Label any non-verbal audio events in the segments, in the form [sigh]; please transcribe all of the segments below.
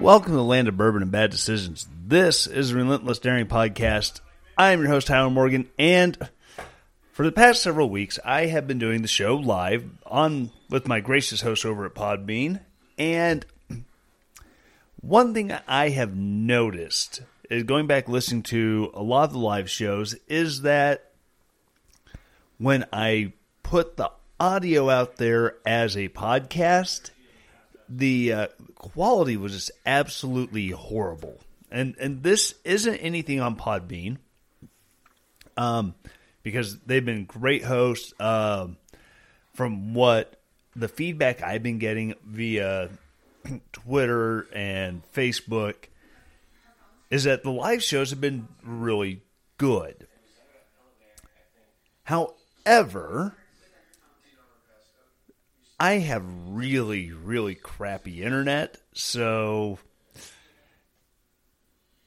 Welcome to the land of bourbon and bad decisions. This is the Relentless Daring Podcast. I am your host, Howard Morgan, and for the past several weeks, I have been doing the show live on with my gracious host over at Podbean. And one thing I have noticed is going back listening to a lot of the live shows is that when I put the audio out there as a podcast, the uh, quality was just absolutely horrible. And and this isn't anything on Podbean, um, because they've been great hosts. Um, from what the feedback I've been getting via [clears throat] Twitter and Facebook is that the live shows have been really good. However, I have really, really crappy internet, so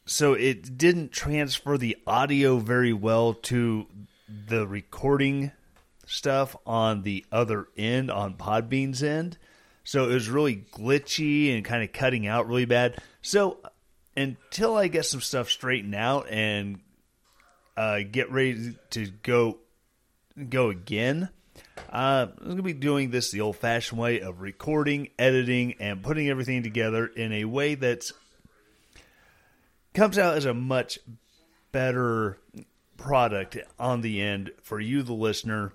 so it didn't transfer the audio very well to the recording stuff on the other end on Podbean's end. So it was really glitchy and kind of cutting out really bad. So until I get some stuff straightened out and uh, get ready to go go again, uh, I'm going to be doing this the old fashioned way of recording, editing, and putting everything together in a way that comes out as a much better product on the end for you, the listener.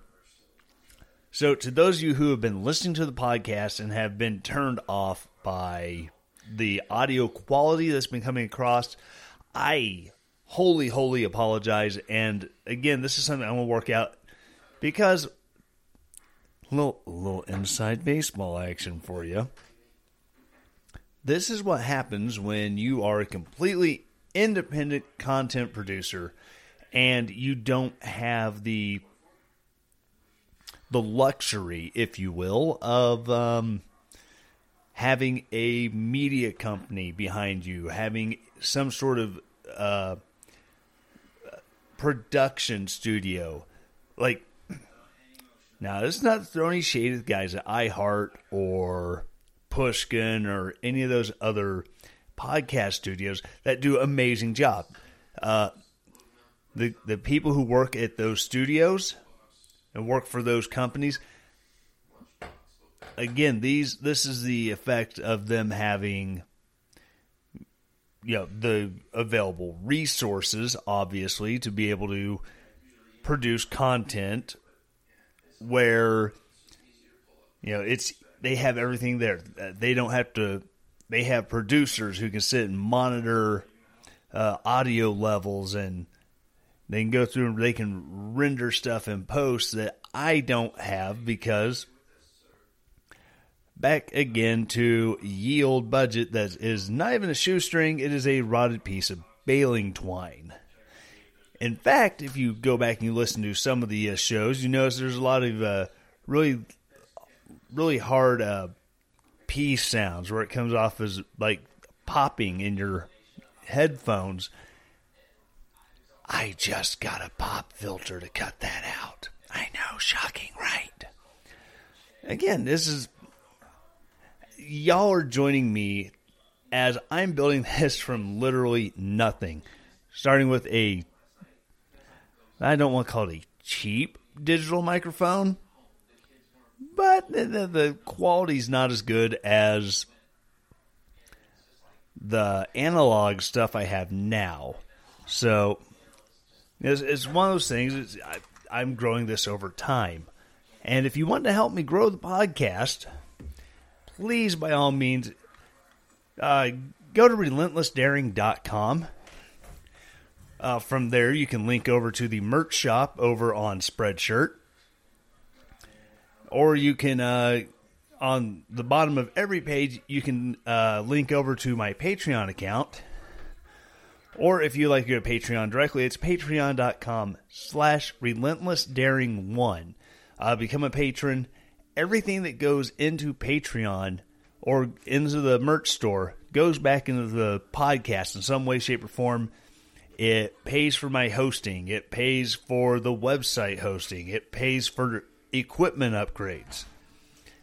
So, to those of you who have been listening to the podcast and have been turned off by the audio quality that's been coming across, I wholly, wholly apologize. And again, this is something I'm going to work out because little little inside baseball action for you. This is what happens when you are a completely independent content producer and you don't have the the luxury, if you will, of um, having a media company behind you, having some sort of uh, production studio. Like now, this is not throwing shade at guys at iHeart or Pushkin or any of those other podcast studios that do amazing job. Uh, the the people who work at those studios and work for those companies, again, these this is the effect of them having you know the available resources obviously to be able to produce content where you know it's they have everything there. They don't have to. They have producers who can sit and monitor uh, audio levels, and they can go through and they can render stuff in post that I don't have because back again to yield budget that is not even a shoestring; it is a rotted piece of baling twine. In fact, if you go back and you listen to some of the uh, shows, you notice there's a lot of uh, really, really hard uh, P sounds where it comes off as like popping in your headphones. I just got a pop filter to cut that out. I know, shocking, right? Again, this is y'all are joining me as I'm building [laughs] this from literally nothing, starting with a I don't want to call it a cheap digital microphone, but the, the, the quality's not as good as the analog stuff I have now. So it's, it's one of those things. I, I'm growing this over time, And if you want to help me grow the podcast, please, by all means, uh, go to relentlessdaring.com. Uh, from there, you can link over to the merch shop over on Spreadshirt. Or you can, uh, on the bottom of every page, you can uh, link over to my Patreon account. Or if you like to go to Patreon directly, it's patreon.com slash relentlessdaring1. Uh, become a patron. Everything that goes into Patreon or into the merch store goes back into the podcast in some way, shape, or form. It pays for my hosting. It pays for the website hosting. It pays for equipment upgrades.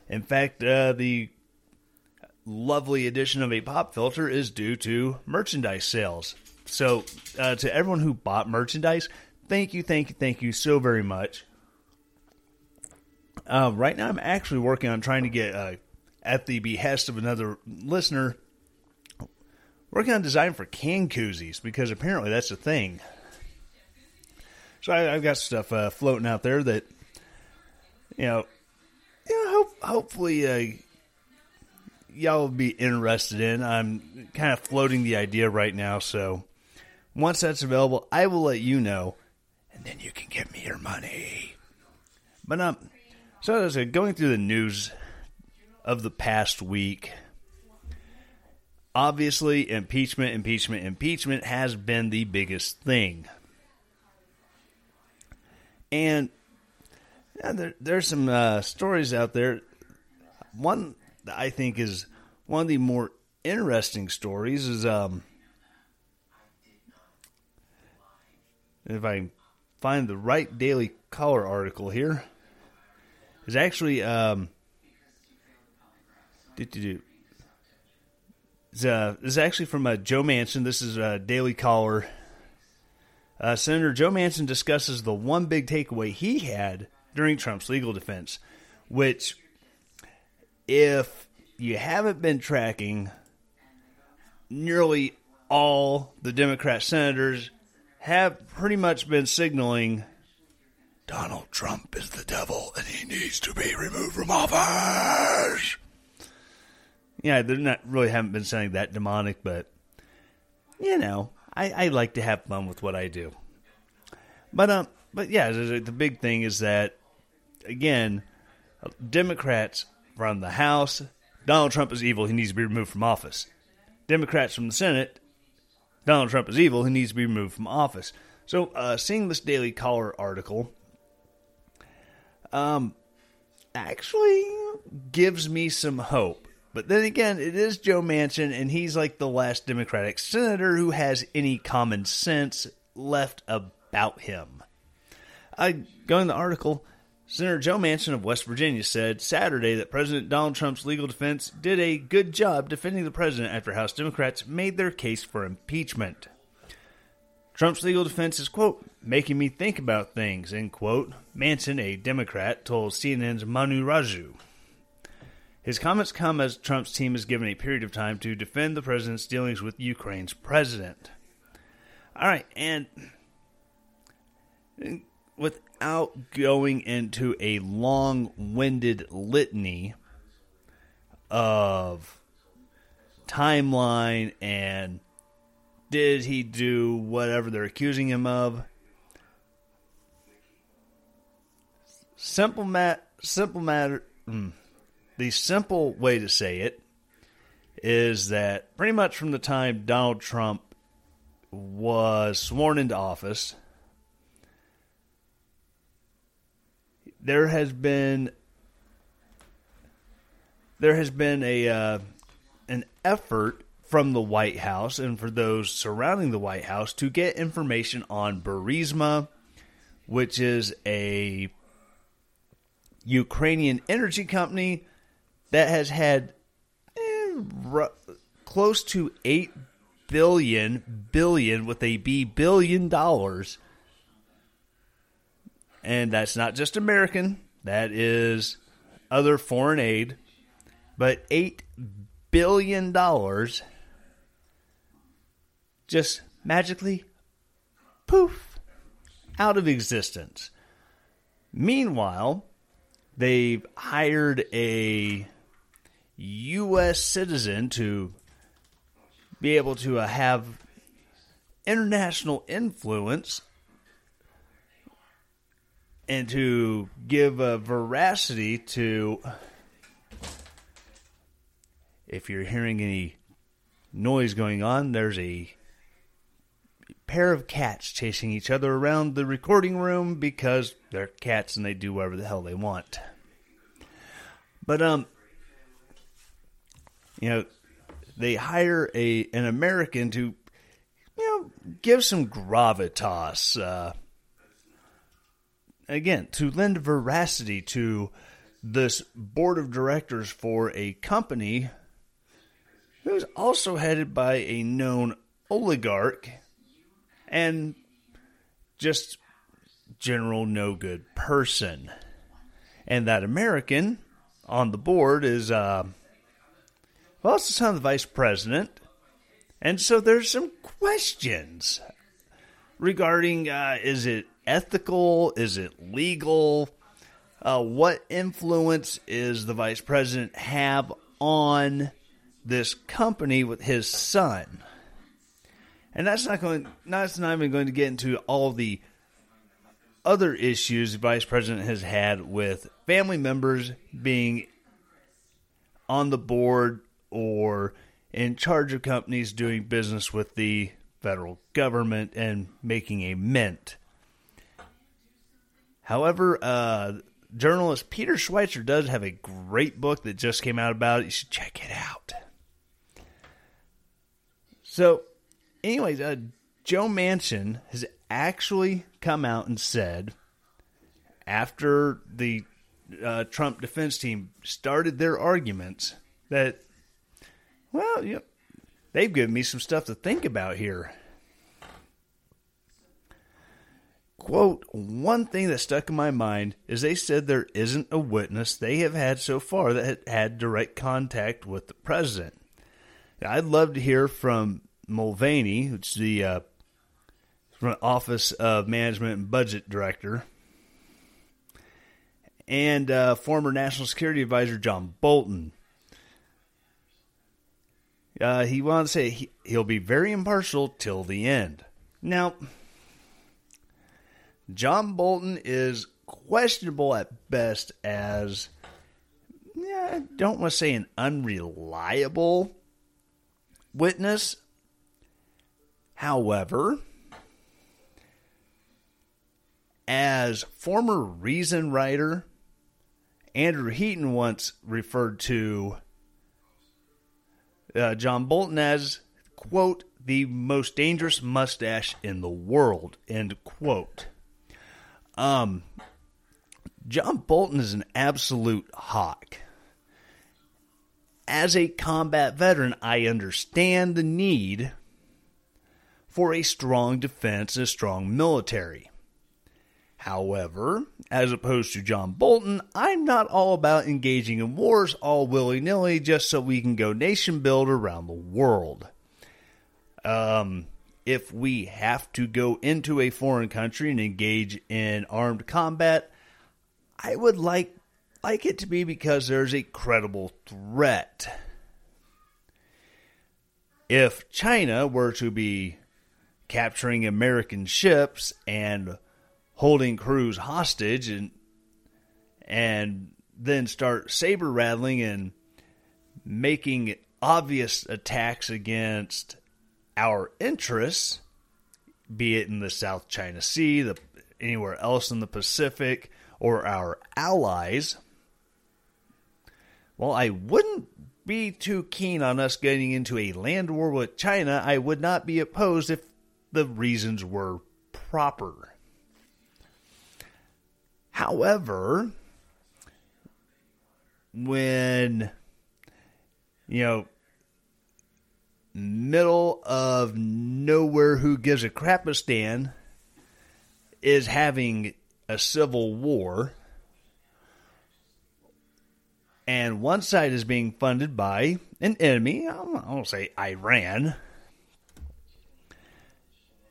In fact, uh, the lovely addition of a pop filter is due to merchandise sales. So, uh, to everyone who bought merchandise, thank you, thank you, thank you so very much. Uh, right now, I'm actually working on trying to get, uh, at the behest of another listener, working on design for can koozies because apparently that's a thing. So I, have got stuff uh, floating out there that, you know, you know, hope, hopefully uh, y'all will be interested in. I'm kind of floating the idea right now, so once that's available, I will let you know, and then you can give me your money. But um, so as I going through the news of the past week, obviously impeachment, impeachment, impeachment has been the biggest thing, and yeah, there, there's some uh, stories out there. One that I think is one of the more interesting stories is um, if I find the right Daily Caller article here, is actually um, do uh, this is actually from uh, Joe Manchin. This is a Daily Caller. Uh, Senator Joe Manchin discusses the one big takeaway he had during Trump's legal defense, which, if you haven't been tracking, nearly all the Democrat senators have pretty much been signaling Donald Trump is the devil and he needs to be removed from office. Yeah, they're not really haven't been sounding that demonic, but you know, I, I like to have fun with what I do. But um, but yeah, the big thing is that again, Democrats from the House, Donald Trump is evil. He needs to be removed from office. Democrats from the Senate, Donald Trump is evil. He needs to be removed from office. So, uh, seeing this Daily Caller article, um, actually gives me some hope. But then again, it is Joe Manchin, and he's like the last Democratic senator who has any common sense left about him. I go in the article. Senator Joe Manchin of West Virginia said Saturday that President Donald Trump's legal defense did a good job defending the president after House Democrats made their case for impeachment. Trump's legal defense is, quote, making me think about things, end quote, Manchin, a Democrat, told CNN's Manu Raju. His comments come as Trump's team is given a period of time to defend the president's dealings with Ukraine's president. All right, and without going into a long winded litany of timeline and did he do whatever they're accusing him of? Simple mat, simple matter. Mm, the simple way to say it is that pretty much from the time Donald Trump was sworn into office, there has been there has been a uh, an effort from the White House and for those surrounding the White House to get information on Burisma, which is a Ukrainian energy company that has had eh, r- close to 8 billion billion with a B billion dollars and that's not just American, that is other foreign aid. But $8 billion just magically poof out of existence. Meanwhile, they've hired a U.S. citizen to be able to uh, have international influence and to give a veracity to if you're hearing any noise going on there's a pair of cats chasing each other around the recording room because they're cats and they do whatever the hell they want but um you know they hire a an american to you know give some gravitas uh again, to lend veracity to this board of directors for a company who's also headed by a known oligarch and just general no good person. And that American on the board is, uh, well, it's the son of the vice president. And so there's some questions regarding uh, is it ethical? Is it legal? Uh, what influence is the vice president have on this company with his son? And that's not going. That's not even going to get into all the other issues the vice president has had with family members being on the board or in charge of companies doing business with the federal government and making a mint. However, uh, journalist Peter Schweizer does have a great book that just came out about it. You should check it out. So, anyways, uh, Joe Manchin has actually come out and said after the uh, Trump defense team started their arguments that, well, they've given me some stuff to think about here. quote, one thing that stuck in my mind is they said there isn't a witness they have had so far that had, direct contact with the president. I'd love to hear from Mulvaney, is the uh, Office of Management and Budget Director, and uh, former National Security Advisor John Bolton. Uh, he wanted to say he, he'll be very impartial till the end. Now, John Bolton is questionable at best as yeah, I don't want to say an unreliable witness. However, as former Reason writer, Andrew Heaton once referred to uh, John Bolton as, quote, the most dangerous mustache in the world, end quote. Um, John Bolton is an absolute hawk. As a combat veteran, I understand the need for a strong defense and a strong military. However, as opposed to John Bolton, I'm not all about engaging in wars all willy nilly just so we can go nation build around the world. Um, if we have to go into a foreign country and engage in armed combat, I would like like it to be because there's a credible threat. If China were to be capturing American ships and holding crews hostage and and then start saber rattling and making obvious attacks against our interests, be it in the South China Sea, the anywhere else in the Pacific, or our allies, well, I wouldn't be too keen on us getting into a land war with China. I would not be opposed if the reasons were proper. However, when you know middle of nowhere who gives a crapistan is having a civil war and one side is being funded by an enemy i won't say iran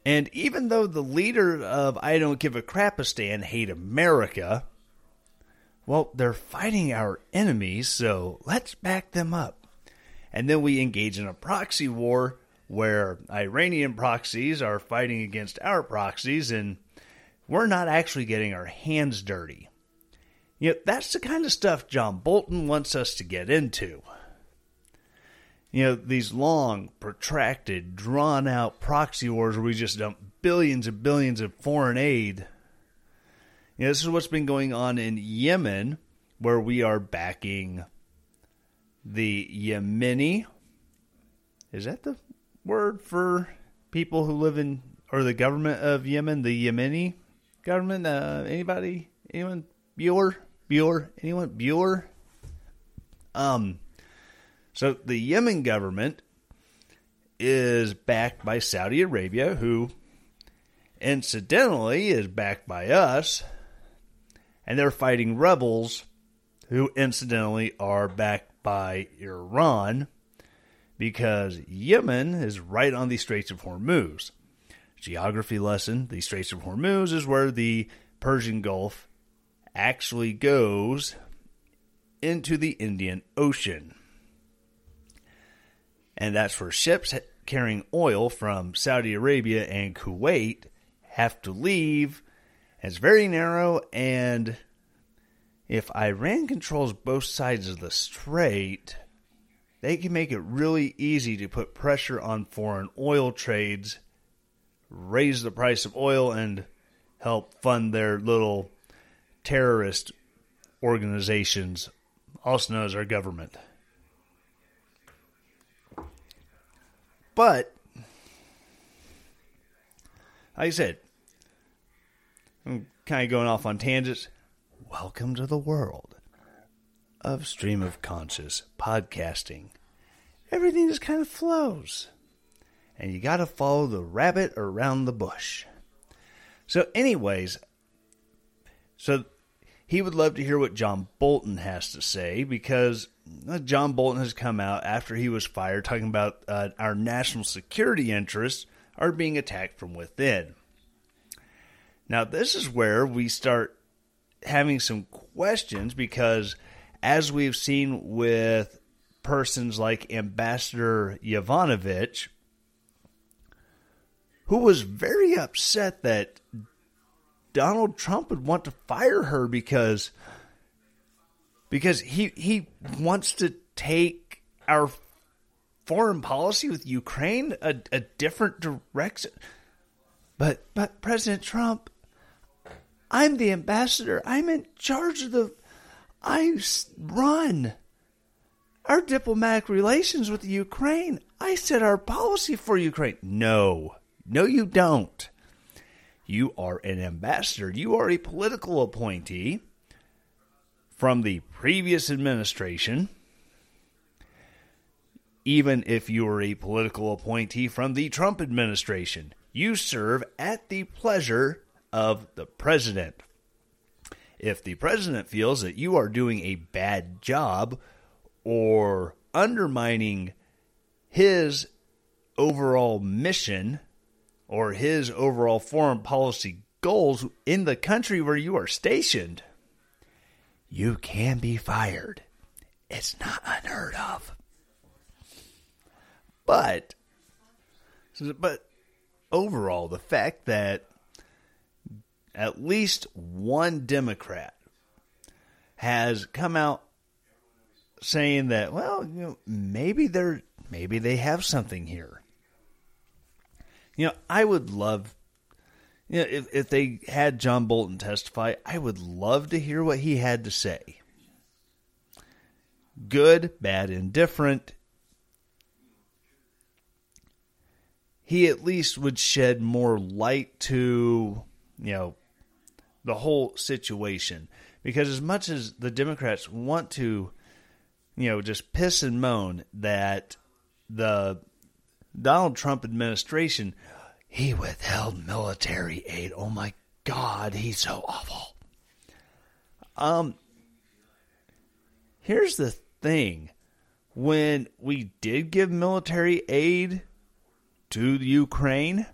and even though the leader of i don't give a crapistan hate america well, they're fighting our enemies, so let's back them up. And then we engage in a proxy war where Iranian proxies are fighting against our proxies, and we're not actually getting our hands dirty. You know, that's the kind of stuff John Bolton wants us to get into. You know, these long, protracted, drawn out proxy wars where we just dump billions and billions of foreign aid. You know, this is what's been going on in Yemen, where we are backing the Yemeni. Is that the word for people who live in, or the government of Yemen? The Yemeni government? Uh, anybody? Anyone? Bueller? Bueller? Anyone? Bueller? Um, so the Yemen government is backed by Saudi Arabia, who incidentally is backed by us, and they're fighting rebels who incidentally are backed by Iran because Yemen is right on the Straits of Hormuz. Geography lesson the Straits of Hormuz is where the Persian Gulf actually goes into the Indian Ocean. And that's where ships carrying oil from Saudi Arabia and Kuwait have to leave. It's very narrow, and if Iran controls both sides of the strait, they can make it really easy to put pressure on foreign oil trades, raise the price of oil, and help fund their little terrorist organizations, also known as our government. But, like I said, I'm kind of going off on tangents. Welcome to the world of stream of conscious podcasting. Everything just kind of flows. And you got to follow the rabbit around the bush. So, anyways, so he would love to hear what John Bolton has to say because uh, John Bolton has come out after he was fired talking about uh, our national security interests are being attacked from within. Now, this is where we start having some questions because, as we've seen with persons like Ambassador Yovanovitch, who was very upset that Donald Trump would want to fire her because because he he wants to take our foreign policy with Ukraine a, a different direction. But but President Trump, I'm the ambassador. I'm in charge of the. I run our diplomatic relations with Ukraine. I set our policy for Ukraine. No, no, you don't. You are an ambassador. You are a political appointee from the previous administration. Even if you are a political appointee from the Trump administration, you serve at the pleasure of the president. If the president feels that you are doing a bad job or undermining his overall mission or his overall foreign policy goals in the country where you are stationed, you can be fired. It's not unheard of. But but overall the fact that at least one Democrat has come out saying that, well, you know, maybe they're maybe they have something here. You know, I would love you know, if, if they had John Bolton testify, I would love to hear what he had to say. Good, bad, indifferent. He at least would shed more light to, you know, the whole situation. Because as much as the Democrats want to, you know, just piss and moan that the Donald Trump administration, he withheld military aid. Oh my God, he's so awful. Um, here's the thing: when we did give military aid to the Ukraine,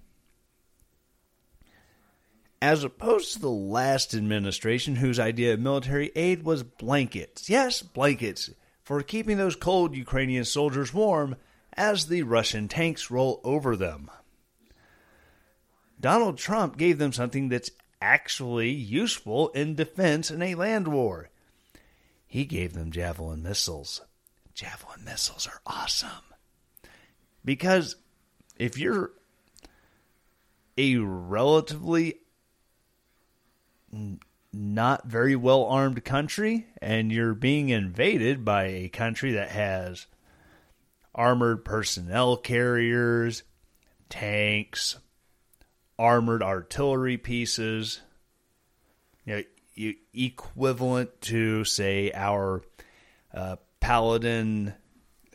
as opposed to the last administration whose idea of military aid was blankets. Yes, blankets for keeping those cold Ukrainian soldiers warm as the Russian tanks roll over them. Donald Trump gave them something that's actually useful in defense in a land war. He gave them Javelin missiles. Javelin missiles are awesome. Because if you're a relatively not very well armed country and you're being invaded by a country that has armored personnel carriers, tanks, armored artillery pieces, you know, equivalent to, say, our uh, Paladin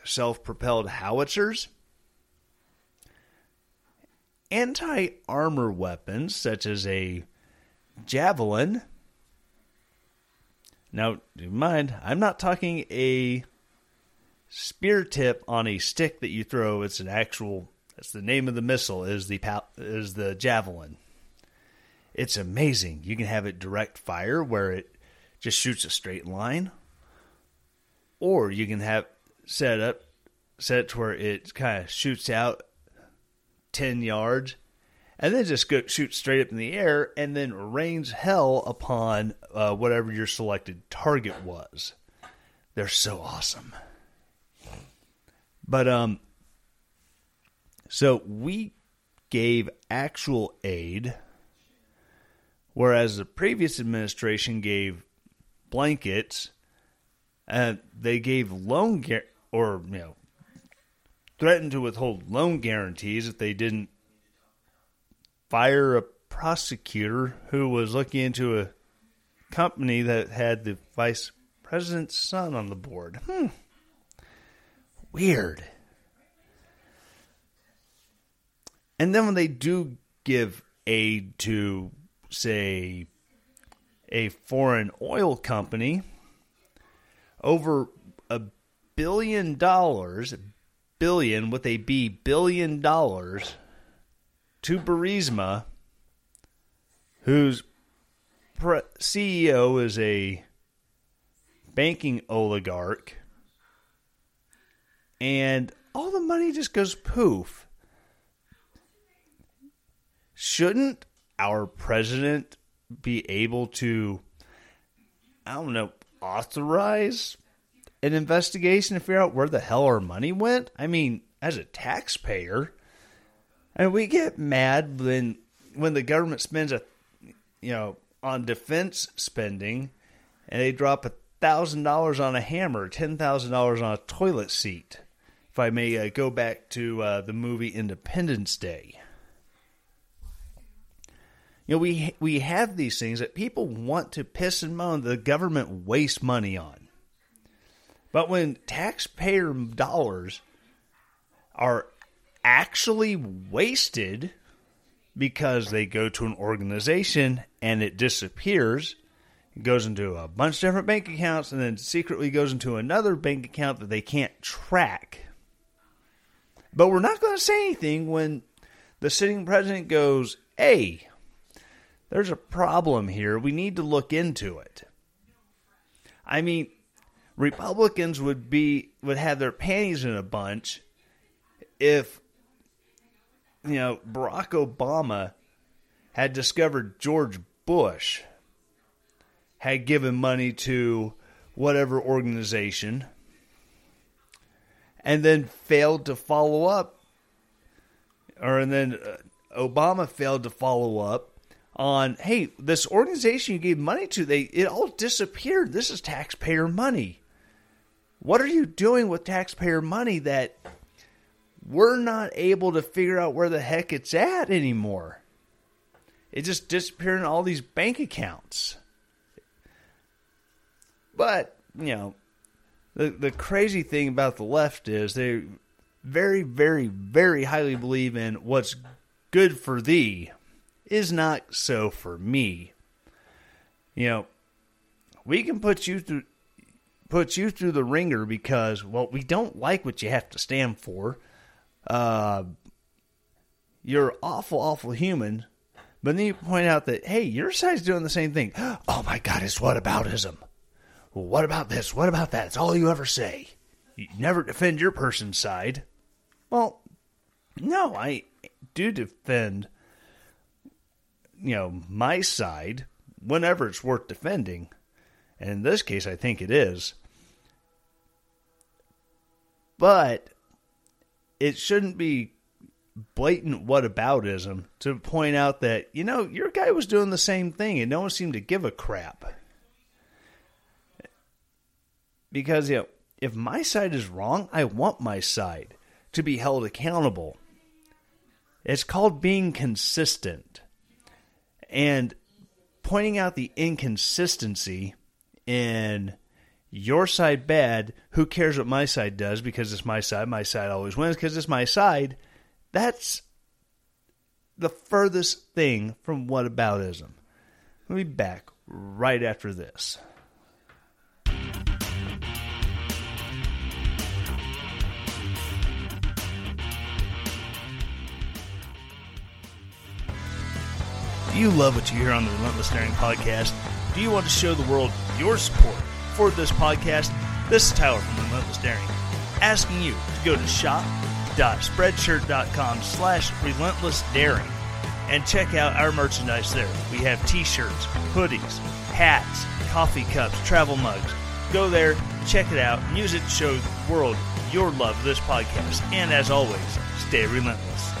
self propelled howitzers. Anti armor weapons, such as a javelin. Now, do mind, I'm not talking a spear tip on a stick that you throw. It's an actual. That's the name of the missile. Is the is the javelin. It's amazing. You can have it direct fire where it just shoots a straight line, or you can have set up set it to where it kind of shoots out ten yards and then just go shoot straight up in the air and then rains hell upon uh, whatever your selected target was. They're so awesome. But um, so we gave actual aid, whereas the previous administration gave blankets. And they gave loan gar- or you know threatened to withhold loan guarantees if they didn't fire a prosecutor who was looking into a company that had the vice president's son on the board. Hmm. Weird. And then when they do give aid to, say, a foreign oil company, over a billion dollars, billion with a B, billion dollars to Burisma, whose pre- CEO is a banking oligarch, and all the money just goes poof. Shouldn't our president be able to, I don't know, authorize an investigation to figure out where the hell our money went? I mean, as a taxpayer, and we get mad when when the government spends a you know on defense spending and they drop a thousand dollars on a hammer, ten thousand dollars on a toilet seat. If I may uh, go back to uh, the movie Independence Day, you know we we have these things that people want to piss and moan the government wastes money on, but when taxpayer dollars are actually wasted because they go to an organization and it disappears. It goes into a bunch of different bank accounts and then secretly goes into another bank account that they can't track. But we're not going to say anything when the sitting president goes, Hey, there's a problem here. We need to look into it. I mean, Republicans would be would have their panties in a bunch if you know, Barack Obama had discovered George Bush had given money to whatever organization and then failed to follow up or and then uh, Obama failed to follow up on hey this organization you gave money to they it all disappeared this is taxpayer money what are you doing with taxpayer money that we're not able to figure out where the heck it's at anymore. It just disappeared in all these bank accounts. But, you know, the the crazy thing about the left is they very, very, very highly believe in what's good for thee is not so for me. You know, we can put you through put you through the ringer because well, we don't like what you have to stand for uh, you're awful, awful human, But then you point out that, hey, your side's doing the same thing. [gasps] Oh my God, it's what whataboutism. Well, what about this? What about that? It's all you ever say. You never defend your person's side. Well, no, I do defend, you know, my side whenever it's worth defending. And in this case, I think it is. But it shouldn't be blatant whataboutism to point out that, you know, your guy was doing the same thing and no one seemed to give a crap. Because, you know, if my side is wrong, I want my side to be held accountable. It's called being consistent. And pointing out the inconsistency in your side bad, who cares what my side does because it's my side, my side always wins because it's my side. That's the furthest thing from whataboutism. We'll be back right after this. Do you love what you hear on the Relentless Daring podcast? Do you want to show the world your support for this podcast? This is Tyler from Relentless Daring, asking you to go to shop.spreadshirt.com slash relentless daring and check out our merchandise there. We have t-shirts, hoodies, hats, coffee cups, travel mugs. Go there, check it out, and use it to show the world your love of this podcast. And as always, stay relentless.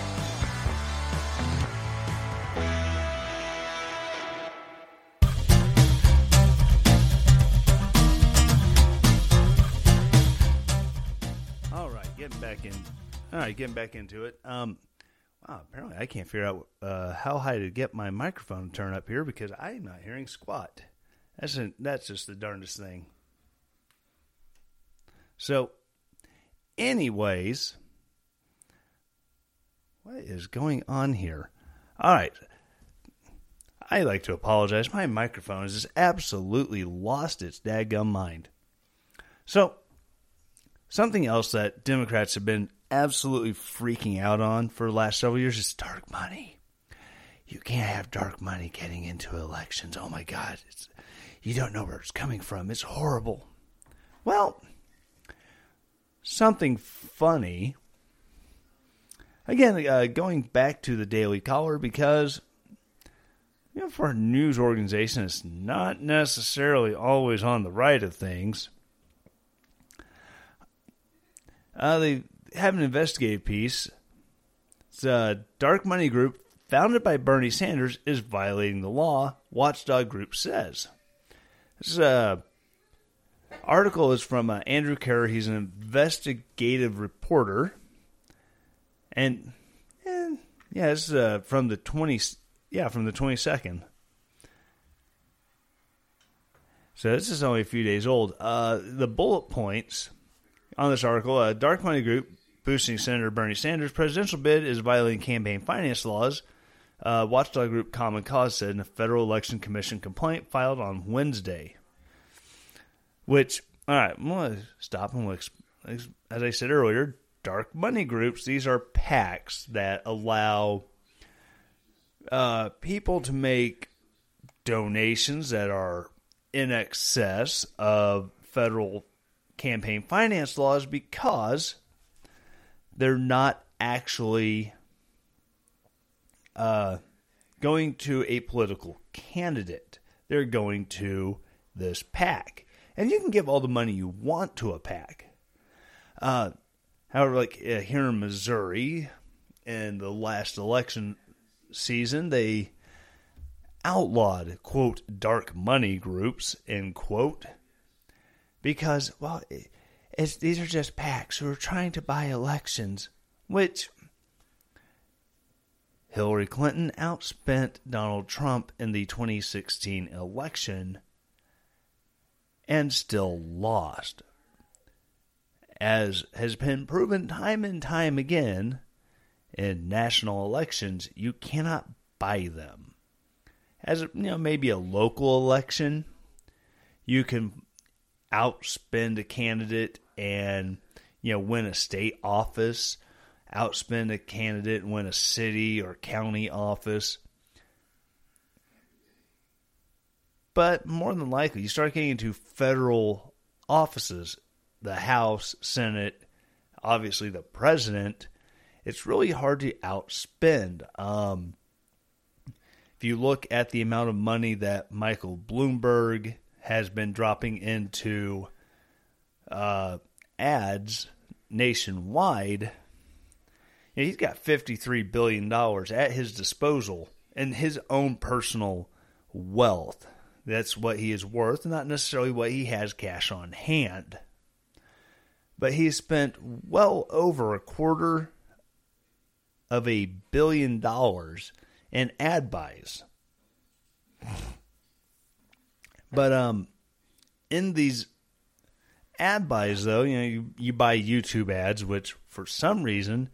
Right, getting back into it. Um, wow, apparently I can't figure out uh, how high to get my microphone to turn up here because I'm not hearing squat. That's a, that's just the darndest thing. So, anyways, what is going on here? All right. I like to apologize. My microphone has just absolutely lost its daggum mind. So, something else that Democrats have been absolutely freaking out on for the last several years is dark money. You can't have dark money getting into elections. Oh my God. It's, you don't know where it's coming from. It's horrible. Well, something funny. Again, uh, going back to the Daily Caller because you know, for a news organization, it's not necessarily always on the right of things. Uh, they have an investigative piece. A dark money group founded by Bernie Sanders is violating the law. Watchdog Group says. This uh, article is from uh, Andrew Kerr. He's an investigative reporter, and eh, yeah, this is uh, from the twenty. Yeah, from the twenty second. So this is only a few days old. Uh, the bullet points on this article: a dark money group boosting Senator Bernie Sanders' presidential bid is violating campaign finance laws. Uh, watchdog group Common Cause said in a federal election commission complaint filed on Wednesday. Which, all right, I'm going to stop and exp- as I said earlier, dark money groups. These are PACs that allow uh, people to make donations that are in excess of federal campaign finance laws because they're not actually uh, going to a political candidate. They're going to this PAC. And you can give all the money you want to a PAC. Uh, however, like uh, here in Missouri, in the last election season, they outlawed, quote, dark money groups, end quote, because, well, it's, these are just PACs who are trying to buy elections, which Hillary Clinton outspent Donald Trump in the 2016 election and still lost. As has been proven time and time again in national elections, you cannot buy them. As you know, maybe a local election, you can outspend a candidate and you know win a state office, outspend a candidate and win a city or county office. But more than likely, you start getting into federal offices, the House, Senate, obviously the president. It's really hard to outspend. Um, if you look at the amount of money that Michael Bloomberg has been dropping into uh, ads nationwide, you know, he's got $53 billion at his disposal in his own personal wealth. That's what he is worth, not necessarily what he has cash on hand. But he spent well over a quarter of a billion dollars in ad buys. But um in these ad buys though, you know, you, you buy YouTube ads, which for some reason,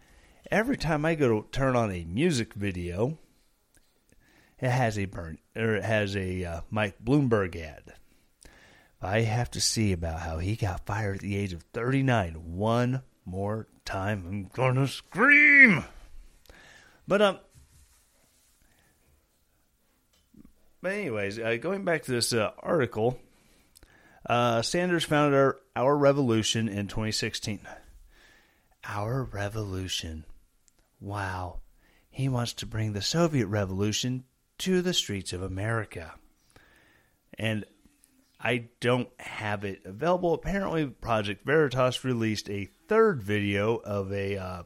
every time I go to turn on a music video, it has a burn or it has a uh, Mike Bloomberg ad. I have to see about how he got fired at the age of 39 one more time. I'm gonna scream. But um but anyways, uh, going back to this uh, article, uh, Sanders founded our, our revolution in 2016. Our revolution. Wow. He wants to bring the Soviet revolution to the streets of America. And I don't have it available. Apparently, Project Veritas released a third video of a uh,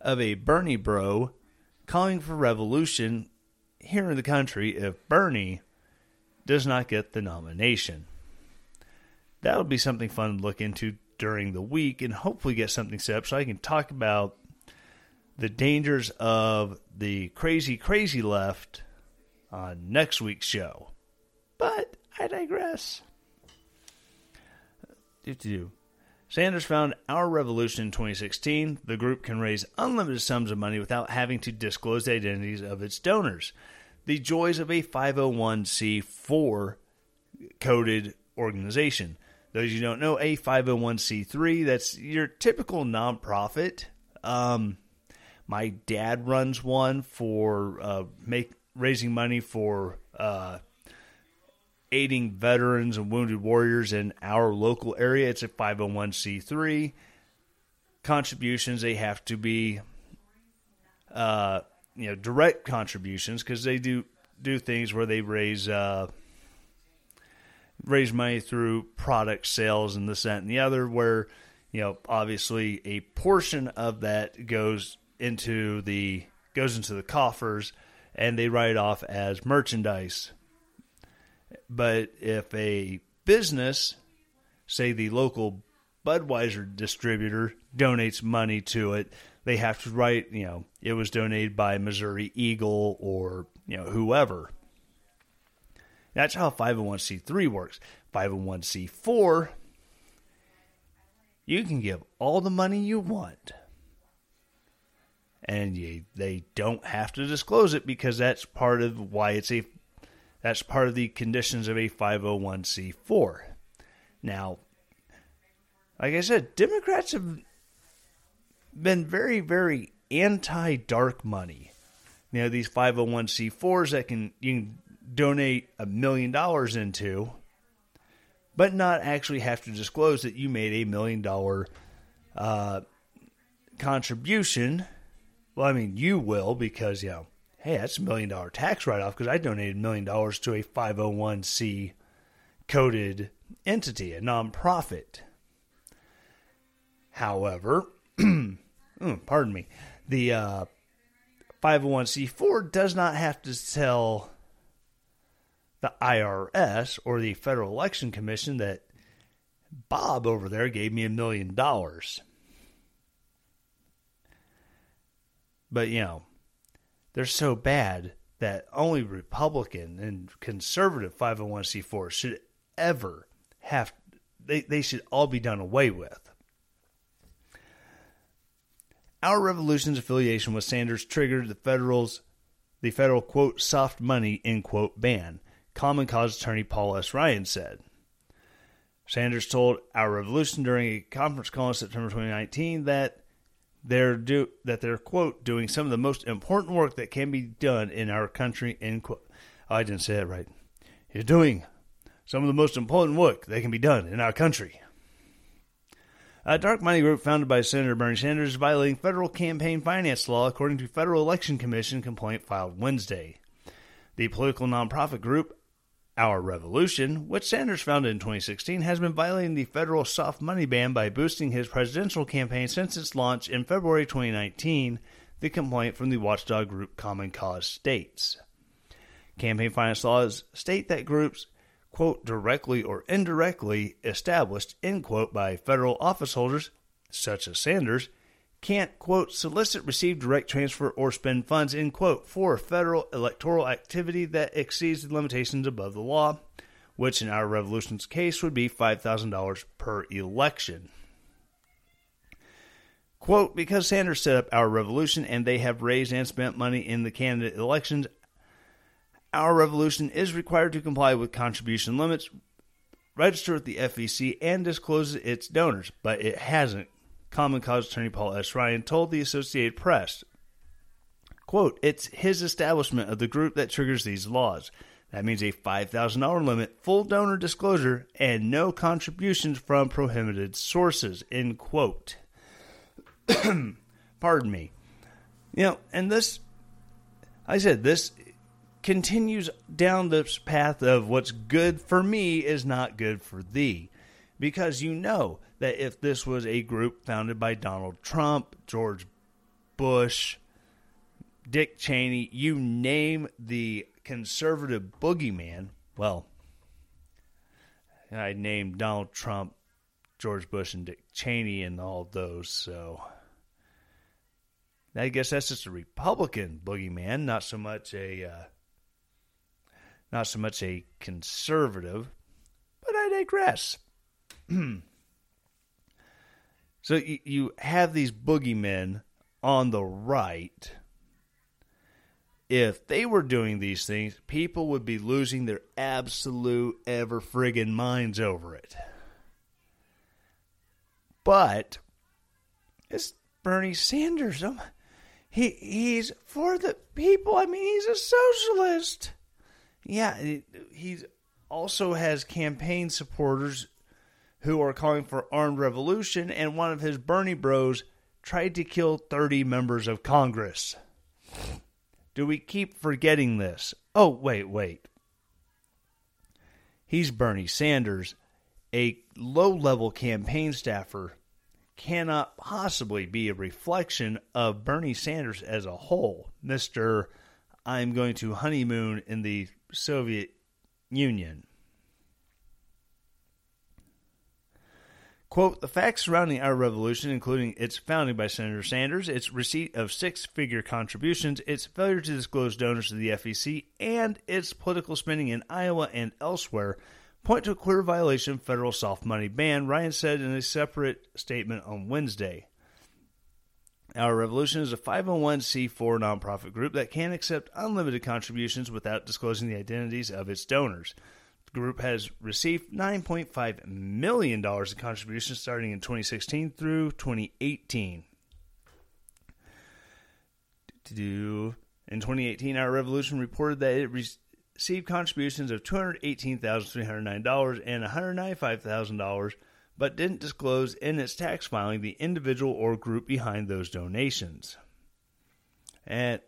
of a Bernie bro calling for revolution here in the country if Bernie does not get the nomination. That would be something fun to look into during the week and hopefully get something set up so I can talk about the dangers of the crazy, crazy left on next week's show. But I digress. Do do. Sanders found Our Revolution in 2016. The group can raise unlimited sums of money without having to disclose the identities of its donors. The joys of a 501c4 coded organization. Those you don't know, a 501c3, that's your typical nonprofit. Um, my dad runs one for uh, make raising money for uh, aiding veterans and wounded warriors in our local area. It's a 501c3. Contributions they have to be, uh, you know, direct contributions because they do do things where they raise uh, raise money through product sales and this that and the other. Where you know, obviously, a portion of that goes into the goes into the coffers and they write off as merchandise. But if a business, say the local Budweiser distributor, donates money to it, they have to write, you know, it was donated by Missouri Eagle or, you know, whoever. That's how 501c3 works. 501c4, you can give all the money you want and you, they don't have to disclose it because that's part of why it's a that's part of the conditions of a 501c4. Now, like I said, Democrats have been very very anti dark money. You know, these 501c4s that can you can donate a million dollars into but not actually have to disclose that you made a million dollar uh, contribution well, I mean, you will because, you know, hey, that's a million dollar tax write off because I donated a million dollars to a 501c coded entity, a nonprofit. However, [clears throat] mm, pardon me, the uh, 501c4 does not have to tell the IRS or the Federal Election Commission that Bob over there gave me a million dollars. But, you know, they're so bad that only Republican and conservative 501c4 should ever have, they, they should all be done away with. Our revolution's affiliation with Sanders triggered the federal's the federal quote soft money end quote ban. Common Cause attorney Paul S. Ryan said. Sanders told Our Revolution during a conference call in September 2019 that they're do that they're quote doing some of the most important work that can be done in our country end quote. I didn't say that right. is doing some of the most important work that can be done in our country. A dark money group founded by Senator Bernie Sanders is violating federal campaign finance law, according to Federal Election Commission complaint filed Wednesday. The political nonprofit group Our Revolution, which Sanders founded in 2016, has been violating the federal soft money ban by boosting his presidential campaign since its launch in February 2019, the complaint from the watchdog group Common Cause states. Campaign finance laws state that groups quote, directly or indirectly established, end quote, by federal office holders, such as Sanders, can't, quote, solicit, receive, direct transfer, or spend funds, end quote, for federal electoral activity that exceeds the limitations above the law, which in our revolution's case would be $5,000 per election. Quote, because Sanders set up our revolution and they have raised and spent money in the candidate elections, our revolution is required to comply with contribution limits, register with the FEC, and disclose its donors, but it hasn't. Common Cause attorney Paul S. Ryan told the Associated Press, quote, It's his establishment of the group that triggers these laws. That means a $5,000 limit, full donor disclosure, and no contributions from prohibited sources, end quote. [clears throat] Pardon me. You know, and this, I said, this continues down this path of what's good for me is not good for thee. Because you know that if this was a group founded by Donald Trump, George Bush, Dick Cheney, you name the conservative boogeyman, well, I named Donald Trump, George Bush, and Dick Cheney and all those, so I guess that's just a Republican boogeyman, not so much a uh, not so much a conservative, but I digress. [clears throat] so you, have these boogeymen on the right. If they were doing these things, people would be losing their absolute ever friggin' minds over it. But it's Bernie Sanders. He he's for the people. I mean, he's a socialist. Yeah, he also has campaign supporters who are calling for armed revolution, and one of his Bernie bros tried to kill 30 members of Congress. Do we keep forgetting this? Oh, wait, wait. He's Bernie Sanders. A low level campaign staffer cannot possibly be a reflection of Bernie Sanders as a whole. Mr. I'm going to honeymoon in the Soviet Union. Quote, the facts surrounding our revolution, including its founding by Senator Sanders, its receipt of six figure contributions, its failure to disclose donors to the FEC, and its political spending in Iowa and elsewhere, point to a clear violation of federal soft money ban, Ryan said in a separate statement on Wednesday. Our Revolution is a 501c4 nonprofit group that can accept unlimited contributions without disclosing the identities of its donors. The group has received $9.5 million in contributions starting in 2016 through 2018. In 2018, Our Revolution reported that it received contributions of $218,309 and $195,000 but didn't disclose in its tax filing the individual or group behind those donations. And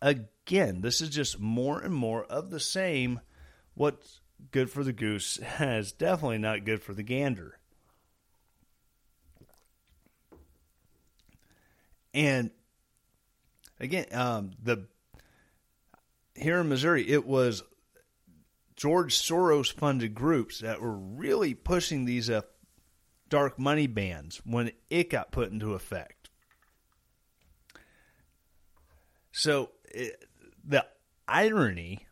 again, this is just more and more of the same. What's good for the goose [laughs] is definitely not good for the gander. And again, um, the here in Missouri, it was George Soros funded groups that were really pushing these uh, dark money bans when it got put into effect. So it, the irony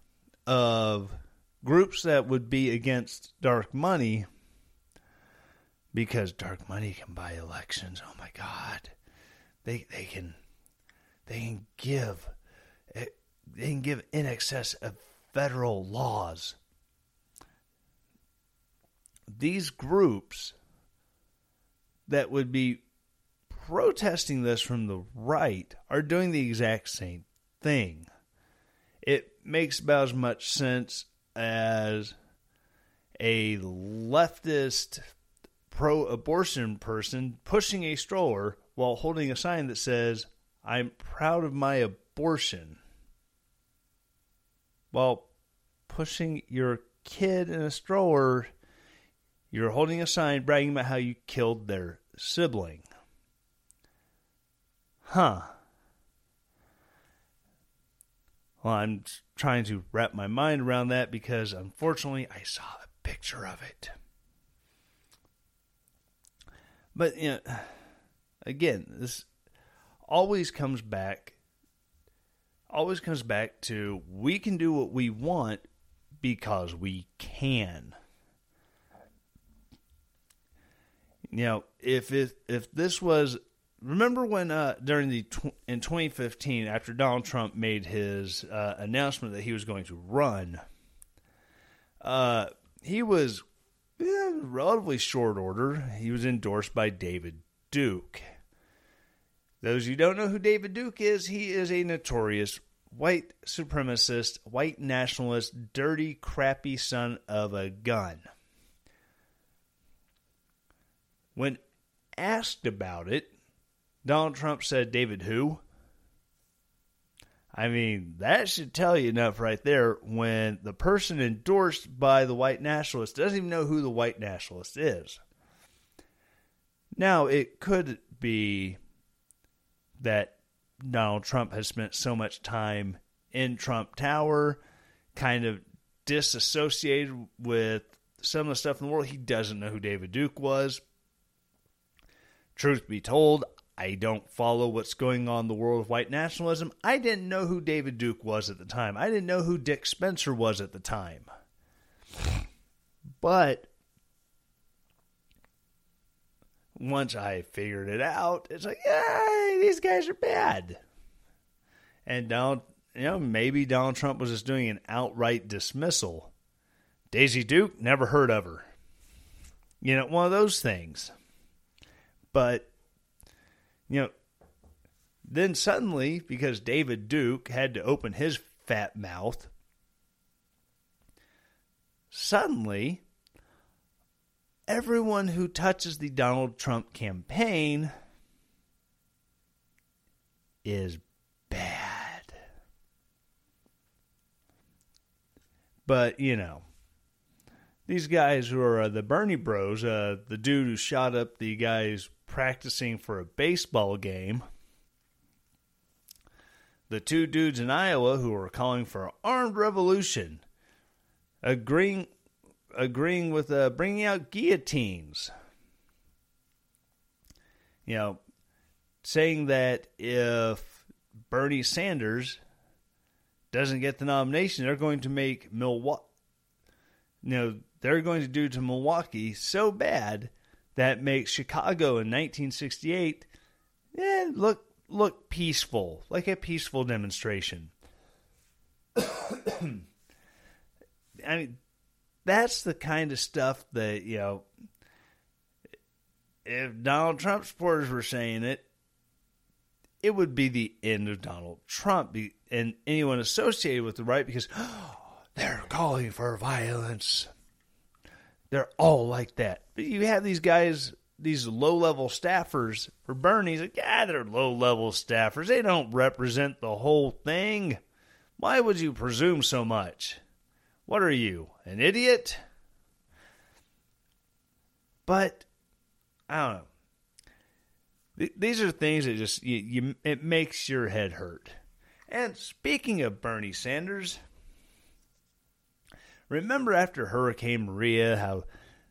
of groups that would be against dark money because dark money can buy elections. Oh my God, they they can they can give eh, they can give in excess of federal laws. These groups that would be protesting this from the right are doing the exact same thing. It makes about as much sense as a leftist pro abortion person pushing a stroller while holding a sign that says, I'm proud of my abortion. While pushing your kid in a stroller, you're holding a sign bragging about how you killed their sibling. Huh. Well, I'm trying to wrap my mind around that because unfortunately I saw a picture of it. But you know, again, this always comes back always comes back to we can do what we want because we can. You know, if it, if this was remember when uh, during the tw- in 2015 after Donald Trump made his uh, announcement that he was going to run, uh, he was yeah, relatively short order. He was endorsed by David Duke. Those you don't know who David Duke is, he is a notorious white supremacist, white nationalist, dirty, crappy son of a gun. When asked about it, Donald Trump said, David who? I mean, that should tell you enough right there when the person endorsed by the white nationalist doesn't even know who the white nationalist is. Now, it could be that Donald Trump has spent so much time in Trump Tower, kind of disassociated with some of the stuff in the world. He doesn't know who David Duke was. Truth be told, I don't follow what's going on in the world of white nationalism. I didn't know who David Duke was at the time. I didn't know who Dick Spencer was at the time. But once I figured it out, it's like, yeah, these guys are bad. And Donald, you know, maybe Donald Trump was just doing an outright dismissal. Daisy Duke, never heard of her. You know, one of those things. But, you know, then suddenly, because David Duke had to open his fat mouth, suddenly everyone who touches the Donald Trump campaign is bad. But, you know, these guys who are uh, the Bernie bros, uh, the dude who shot up the guys practicing for a baseball game, the two dudes in Iowa who are calling for armed revolution, agreeing agreeing with uh, bringing out guillotines. You know, saying that if Bernie Sanders doesn't get the nomination, they're going to make Milwaukee. You know, they're going to do to Milwaukee so bad that makes Chicago in 1968 eh, look look peaceful, like a peaceful demonstration. [coughs] I mean, that's the kind of stuff that, you know, if Donald Trump supporters were saying it, it would be the end of Donald Trump and anyone associated with the right because [gasps] they're calling for violence. They're all like that. But you have these guys, these low level staffers for Bernie's like, yeah, they're low level staffers. They don't represent the whole thing. Why would you presume so much? What are you, an idiot? But I don't know. These are things that just you, you, it makes your head hurt. And speaking of Bernie Sanders, remember after Hurricane Maria how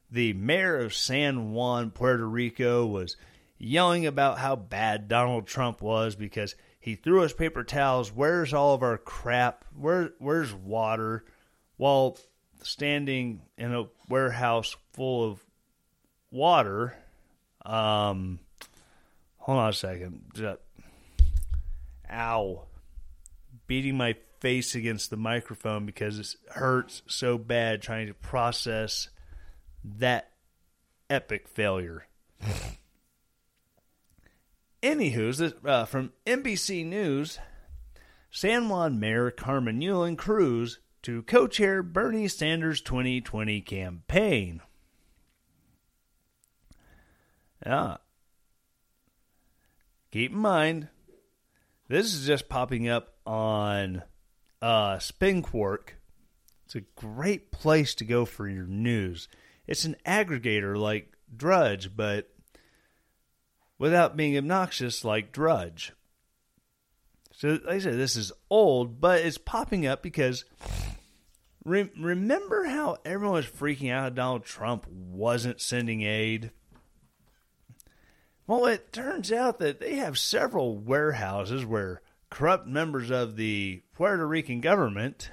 the mayor of San Juan, Puerto Rico was yelling about how bad Donald Trump was because he threw us paper towels. Where's all of our crap? Where where's water? while standing in a warehouse full of water. Um, hold on a second. Ow. Beating my face against the microphone because it hurts so bad trying to process that epic failure. [laughs] Anywho, this, uh, from NBC News, San Juan Mayor Carmen Yulín Cruz to co chair Bernie Sanders' 2020 campaign. Yeah. Keep in mind, this is just popping up on uh, Spin Quark. It's a great place to go for your news. It's an aggregator like Drudge, but without being obnoxious like Drudge. So, like I said, this is old, but it's popping up because re- remember how everyone was freaking out Donald Trump wasn't sending aid? Well, it turns out that they have several warehouses where corrupt members of the Puerto Rican government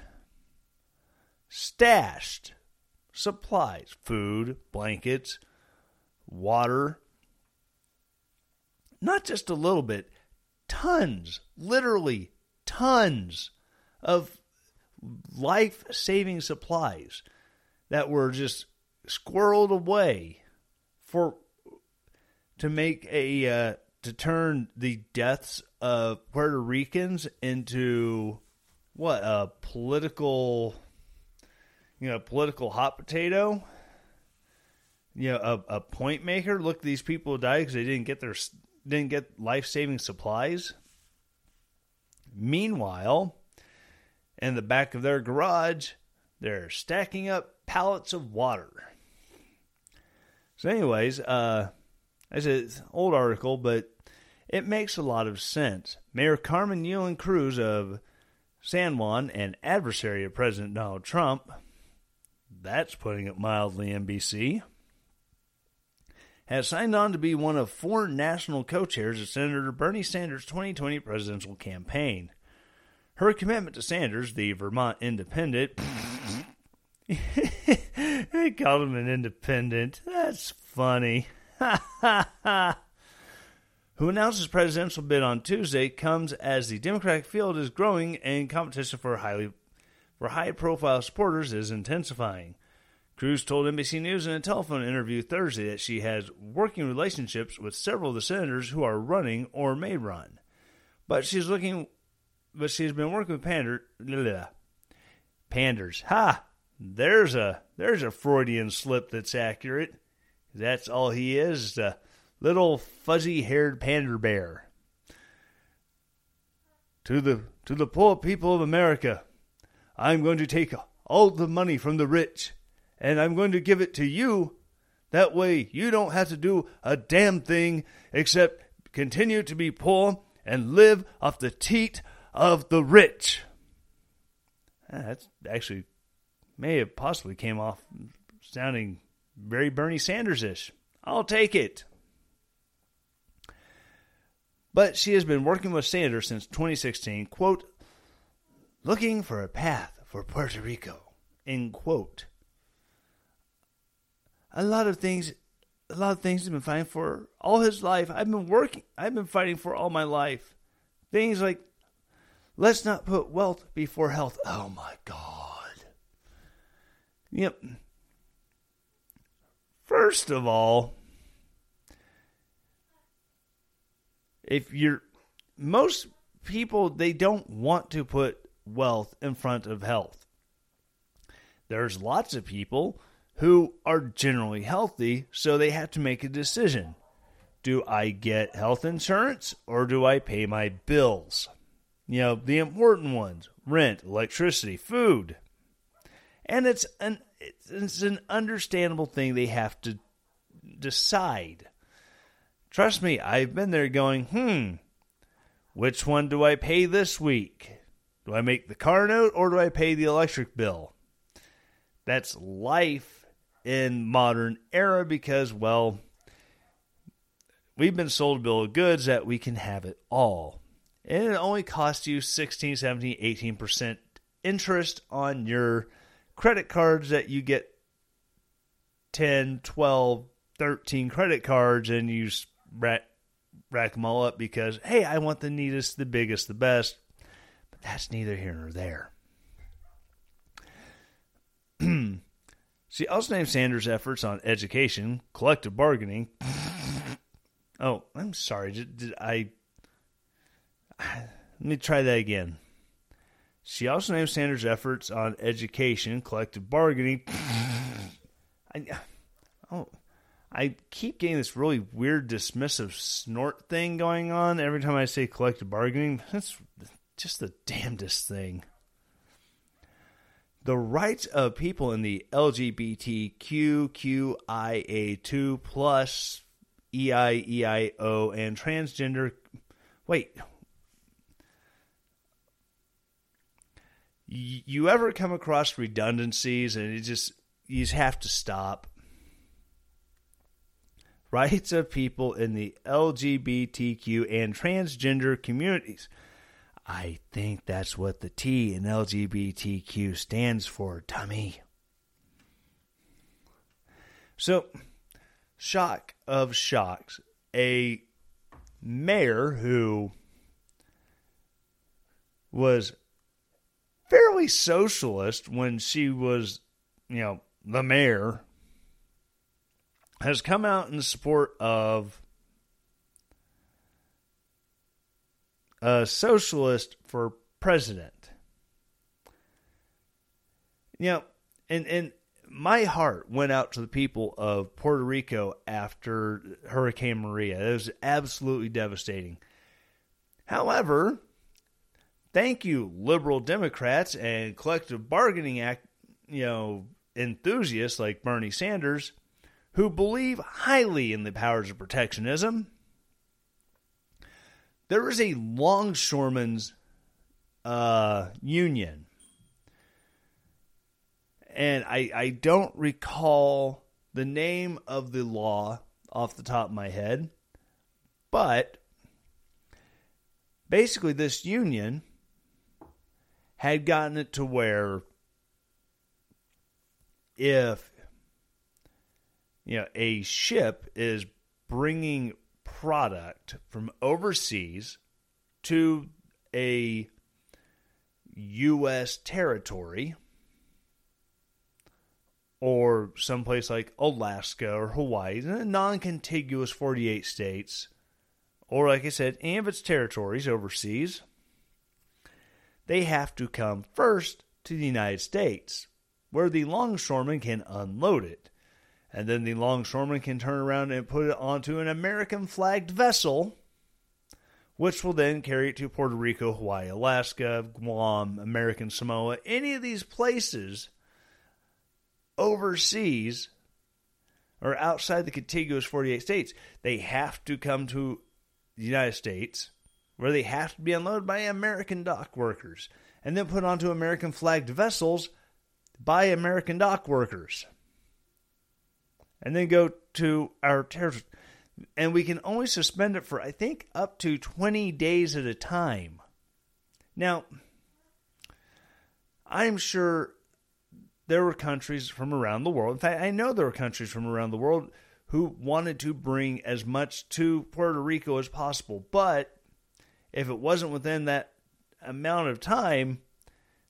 stashed supplies, food, blankets, water, not just a little bit, tons, literally tons of life saving supplies that were just squirreled away for to make a uh, to turn the deaths of Puerto Ricans into what a political you know political hot potato you know a, a point maker look these people died because they didn't get their didn't get life saving supplies. Meanwhile, in the back of their garage, they're stacking up pallets of water. So, anyways, uh, it's an old article, but it makes a lot of sense. Mayor Carmen Yulín Cruz of San Juan, an adversary of President Donald Trump, that's putting it mildly, NBC has signed on to be one of four national co chairs of Senator Bernie Sanders' 2020 presidential campaign. Her commitment to Sanders, the Vermont Independent, [laughs] they called him an independent. That's funny. [laughs] Who announced his presidential bid on Tuesday comes as the Democratic field is growing and competition for highly for high profile supporters is intensifying. Cruz told NBC News in a telephone interview Thursday that she has working relationships with several of the senators who are running or may run. But she's looking but she's been working with pander, panders. Ha! There's a there's a Freudian slip that's accurate. That's all he is, a little fuzzy-haired pander bear. To the to the poor people of America, I'm going to take all the money from the rich and I'm going to give it to you. That way you don't have to do a damn thing except continue to be poor and live off the teat of the rich. Ah, that's actually may have possibly came off sounding very Bernie Sanders ish. I'll take it. But she has been working with Sanders since 2016, quote, looking for a path for Puerto Rico, end quote a lot of things a lot of things he's been fighting for all his life. I've been working I've been fighting for all my life. Things like let's not put wealth before health. Oh my god. Yep. First of all, if you're most people they don't want to put wealth in front of health. There's lots of people who are generally healthy, so they have to make a decision. Do I get health insurance or do I pay my bills? You know, the important ones rent, electricity, food. And it's an, it's an understandable thing they have to decide. Trust me, I've been there going, hmm, which one do I pay this week? Do I make the car note or do I pay the electric bill? That's life in modern era because, well, we've been sold a bill of goods that we can have it all. And it only costs you 16, 17, 18% interest on your credit cards that you get 10, 12, 13 credit cards and you rack, rack them all up because, hey, I want the neatest, the biggest, the best. But that's neither here nor there. She also named Sanders' efforts on education, collective bargaining. [laughs] oh, I'm sorry. Did, did I? [sighs] Let me try that again. She also named Sanders' efforts on education, collective bargaining. [sighs] I, [sighs] oh, I keep getting this really weird dismissive snort thing going on every time I say collective bargaining. That's just the damnedest thing. The rights of people in the LGBTQQIA2 plus EIEIO and transgender. Wait. You ever come across redundancies and it just, you just have to stop? Rights of people in the LGBTQ and transgender communities. I think that's what the T in LGBTQ stands for, dummy. So, shock of shocks. A mayor who was fairly socialist when she was, you know, the mayor, has come out in support of a socialist for president. You know, and and my heart went out to the people of Puerto Rico after Hurricane Maria. It was absolutely devastating. However, thank you, liberal Democrats and collective bargaining act, you know, enthusiasts like Bernie Sanders, who believe highly in the powers of protectionism. There is a longshoremen's uh, union and I, I don't recall the name of the law off the top of my head, but basically, this union had gotten it to where if you know a ship is bringing product from overseas to a U.S. territory or someplace like Alaska or Hawaii, non contiguous 48 states, or like I said, any of its territories overseas, they have to come first to the United States, where the longshoreman can unload it. And then the longshoreman can turn around and put it onto an American flagged vessel, which will then carry it to Puerto Rico, Hawaii, Alaska, Guam, American Samoa, any of these places overseas or outside the contiguous 48 states, they have to come to the United States where they have to be unloaded by American dock workers and then put onto American flagged vessels by American dock workers. And then go to our territory. And we can only suspend it for, I think, up to 20 days at a time. Now, I'm sure there were countries from around the world. In fact, I know there were countries from around the world who wanted to bring as much to Puerto Rico as possible. But if it wasn't within that amount of time,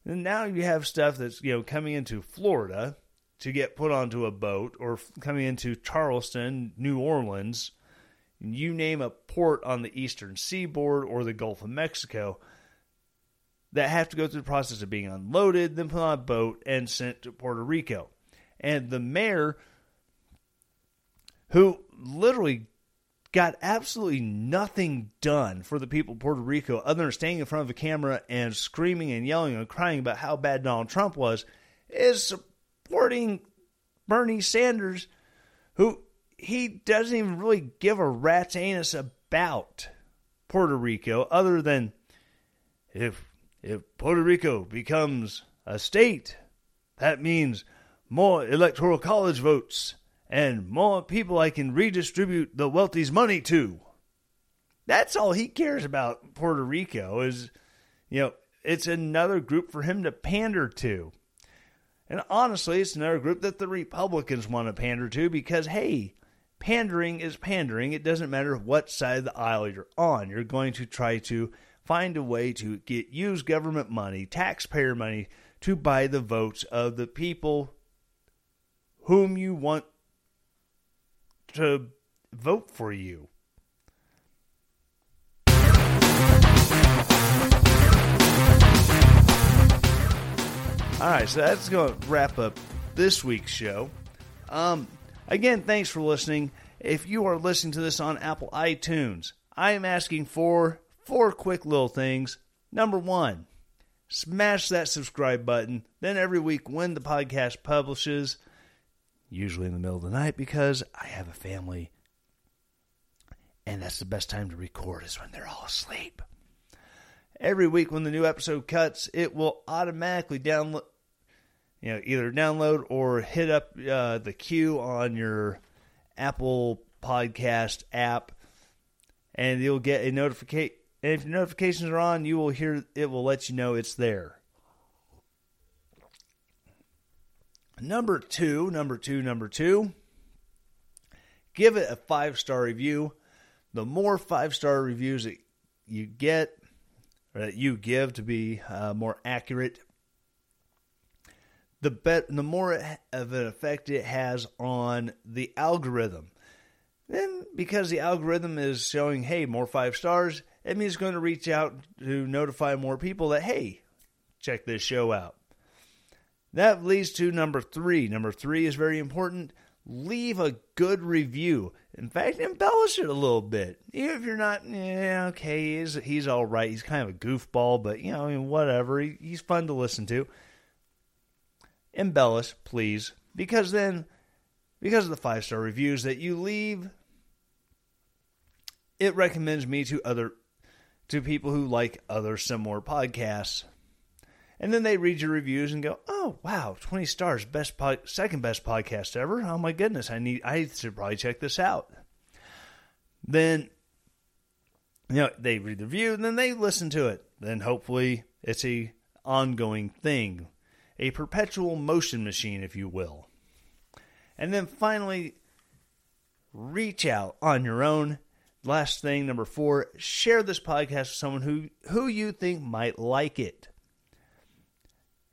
then now you have stuff that's you know coming into Florida to get put onto a boat or coming into Charleston, New Orleans, you name a port on the eastern seaboard or the Gulf of Mexico that have to go through the process of being unloaded, then put on a boat and sent to Puerto Rico. And the mayor, who literally got absolutely nothing done for the people of Puerto Rico other than standing in front of a camera and screaming and yelling and crying about how bad Donald Trump was, is supporting Bernie Sanders, who he doesn't even really give a rat's anus about Puerto Rico other than if if Puerto Rico becomes a state, that means more electoral college votes and more people I can redistribute the wealthy's money to. That's all he cares about Puerto Rico is you know, it's another group for him to pander to. And honestly, it's another group that the Republicans want to pander to because hey, pandering is pandering. It doesn't matter what side of the aisle you're on. You're going to try to find a way to get use government money, taxpayer money, to buy the votes of the people whom you want to vote for you. All right, so that's going to wrap up this week's show. Um, again, thanks for listening. If you are listening to this on Apple iTunes, I am asking for four quick little things. Number one, smash that subscribe button. Then every week when the podcast publishes, usually in the middle of the night because I have a family and that's the best time to record is when they're all asleep. Every week when the new episode cuts, it will automatically download you know, either download or hit up uh, the queue on your Apple Podcast app, and you'll get a notification. And if notifications are on, you will hear it will let you know it's there. Number two, number two, number two. Give it a five star review. The more five star reviews that you get, or that you give to be uh, more accurate, the bet the more of an effect it has on the algorithm. Then because the algorithm is showing, hey, more five stars, it means it's going to reach out to notify more people that, hey, check this show out. That leads to number three. Number three is very important. Leave a good review. In fact, embellish it a little bit. Even if you're not, yeah, okay, he's, he's all right. He's kind of a goofball, but, you know, I mean, whatever. He, he's fun to listen to embellish, please, because then, because of the five star reviews that you leave, it recommends me to other to people who like other similar podcasts. And then they read your reviews and go, "Oh, wow, 20 stars, best pod, second best podcast ever. Oh my goodness, I need I should probably check this out." Then you know, they read the review and then they listen to it. Then hopefully it's a ongoing thing a perpetual motion machine, if you will. And then finally, reach out on your own. Last thing, number four, share this podcast with someone who, who you think might like it.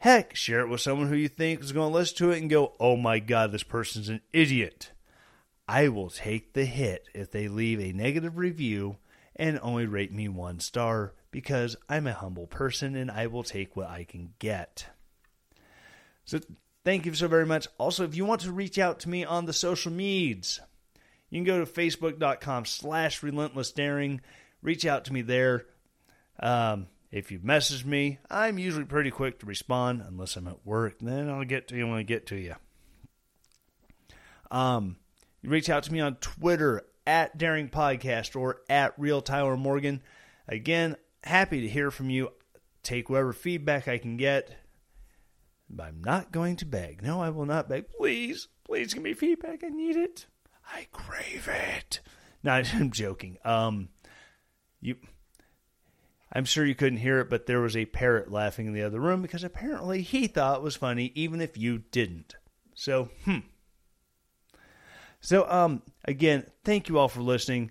Heck, share it with someone who you think is going to listen to it and go, oh my God, this person's an idiot. I will take the hit if they leave a negative review and only rate me one star because I'm a humble person and I will take what I can get. So thank you so very much. Also, if you want to reach out to me on the social medias, you can go to facebook.com slash relentless daring. Reach out to me there. Um, if you message me, I'm usually pretty quick to respond unless I'm at work. Then I'll get to you when I get to you. Um, you reach out to me on Twitter at Daring Podcast or at Real Tyler Morgan. Again, happy to hear from you. Take whatever feedback I can get. I'm not going to beg. No, I will not beg. Please, please give me feedback. I need it. I crave it. No, [laughs] I'm joking. Um, you, I'm sure you couldn't hear it, but there was a parrot laughing in the other room because apparently he thought it was funny, even if you didn't. So, hmm. So, um, again, thank you all for listening.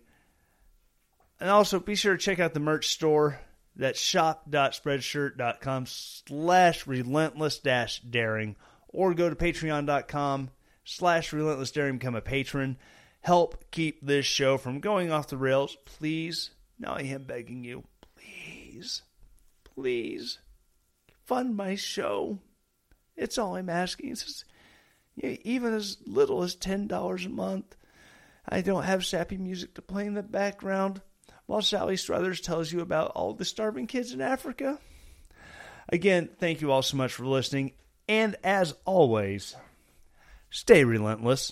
And also, be sure to check out the merch store that's shop.spreadshirt.com slash relentless daring or go to patreon.com slash relentless daring become a patron help keep this show from going off the rails please now i am begging you please please fund my show it's all i'm asking just, even as little as $10 a month i don't have sappy music to play in the background while Sally Struthers tells you about all the starving kids in Africa. Again, thank you all so much for listening. And as always, stay relentless.